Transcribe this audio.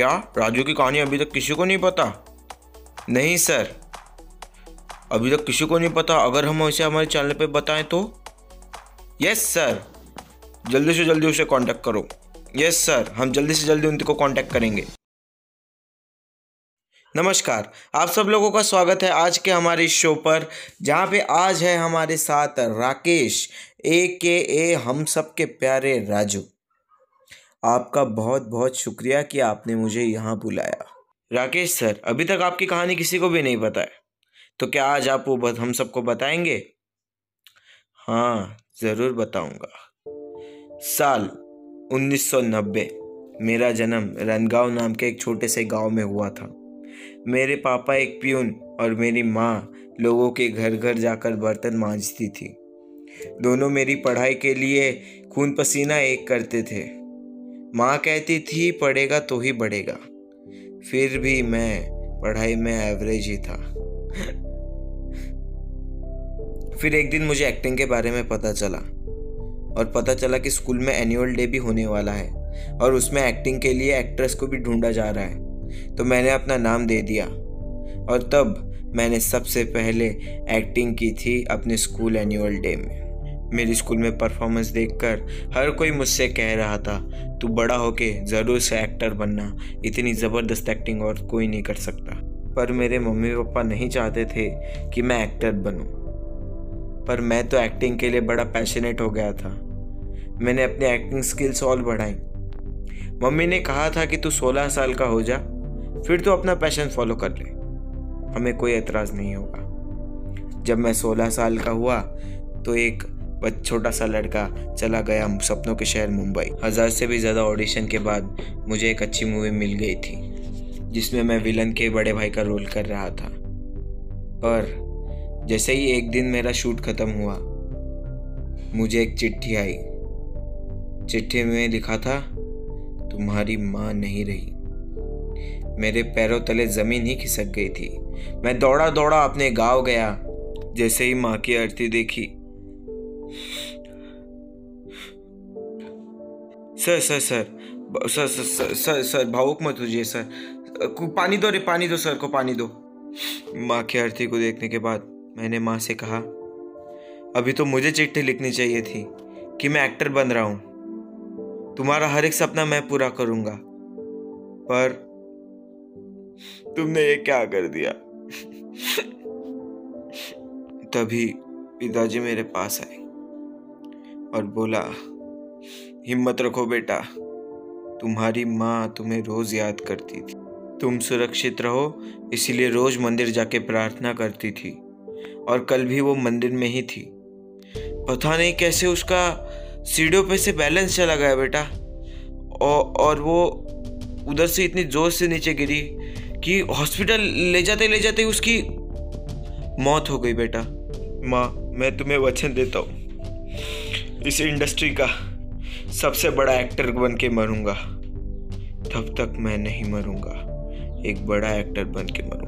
क्या? राजू की कहानी अभी तक किसी को नहीं पता? नहीं, सर। अभी तक किसी को नहीं पता। अगर हम उसे हमारे चैनल पे बताएँ तो? यस सर जल्दी से जल्दी उसे कांटेक्ट करो। यस सर हम जल्दी से जल्दी उनको कांटेक्ट करेंगे। नमस्कार। आप सब लोगों का स्वागत है आज के हमारे शो पर, जहाँ पे आज है हमारे साथ राकेश ए के ए हम सब के प्यारे राजू। आपका बहुत बहुत शुक्रिया कि आपने मुझे यहाँ बुलाया। राकेश सर अभी तक आपकी कहानी किसी को भी नहीं पता है। तो क्या आज आप वो बत, हम सबको बताएँगे? हाँ ज़रूर बताऊँगा। साल 1990 मेरा जन्म रनगांव नाम के एक छोटे से गाँव में हुआ था। मेरे पापा एक प्यून और मेरी माँ लोगों के घर घर जाकर बर्तन मांजती थी। दोनों मेरी पढ़ाई के लिए खून पसीना एक करते थे। माँ कहती थी, पढ़ेगा तो ही बढ़ेगा। फिर भी मैं, पढ़ाई में एवरेज ही था। फिर एक दिन मुझे एक्टिंग के बारे में पता चला और पता चला कि स्कूल में एनुअल डे भी होने वाला है और उसमें एक्टिंग के लिए एक्ट्रेस को भी ढूंढा जा रहा है। तो मैंने अपना नाम दे दिया और तब मैंने सबसे पहले एक्टिंग की थी अपने स्कूल एनुअल डे में। मेरी स्कूल में परफॉर्मेंस देखकर हर कोई मुझसे कह रहा था, तू बड़ा होके ज़रूर से एक्टर बनना। इतनी ज़बरदस्त एक्टिंग और कोई नहीं कर सकता। पर मेरे मम्मी पापा नहीं चाहते थे कि मैं एक्टर बनूं। पर मैं तो एक्टिंग के लिए बड़ा पैशनेट हो गया था। मैंने अपनी एक्टिंग स्किल्स और बढ़ाई। मम्मी ने कहा था कि तू 16 साल का हो जा, फिर तो अपना पैशन फॉलो कर ले। हमें कोई एतराज़ नहीं होगा। जब मैं 16 साल का हुआ तो एक छोटा सा लड़का चला गया सपनों के शहर मुंबई। हज़ार से भी ज़्यादा ऑडिशन के बाद मुझे एक अच्छी मूवी मिल गई थी, जिसमें मैं विलन के बड़े भाई का रोल कर रहा था। पर जैसे ही एक दिन मेरा शूट ख़त्म हुआ, मुझे एक चिट्ठी आई। चिट्ठी में लिखा था, तुम्हारी माँ नहीं रही। मेरे पैरों तले ज़मीन ही खिसक गई थी। मैं दौड़ा दौड़ा अपने गाँव गया, जैसे ही माँ की आरती देखी sir sir sir sir sir sir sir भावुक मत होइए सर पानी दो रे, पानी दो सर को पानी दो. माँ की आरती को देखने के बाद मैंने माँ से कहा, अभी तो मुझे चिट्ठी लिखनी चाहिए थी कि मैं एक्टर बन रहा हूँ। तुम्हारा हर एक सपना मैं पूरा करूँगा। पर तुमने ये क्या कर दिया? तभी पिताजी मेरे पास आए और बोला हिम्मत रखो बेटा। तुम्हारी माँ तुम्हें रोज याद करती थी। तुम सुरक्षित रहो इसीलिए रोज मंदिर जाके प्रार्थना करती थी। और कल भी वो मंदिर में ही थी। पता नहीं कैसे उसका सीढ़ियों पे से बैलेंस चला गया बेटा। और, और वो उधर से इतनी ज़ोर से नीचे गिरी कि हॉस्पिटल ले जाते ले जाते उसकी मौत हो गई बेटा। माँ मैं तुम्हें वचन देता हूँ। इस इंडस्ट्री का सबसे बड़ा एक्टर बन के मरूँगा। तब तक मैं नहीं मरूँगा। एक बड़ा एक्टर बन के मरूँगा।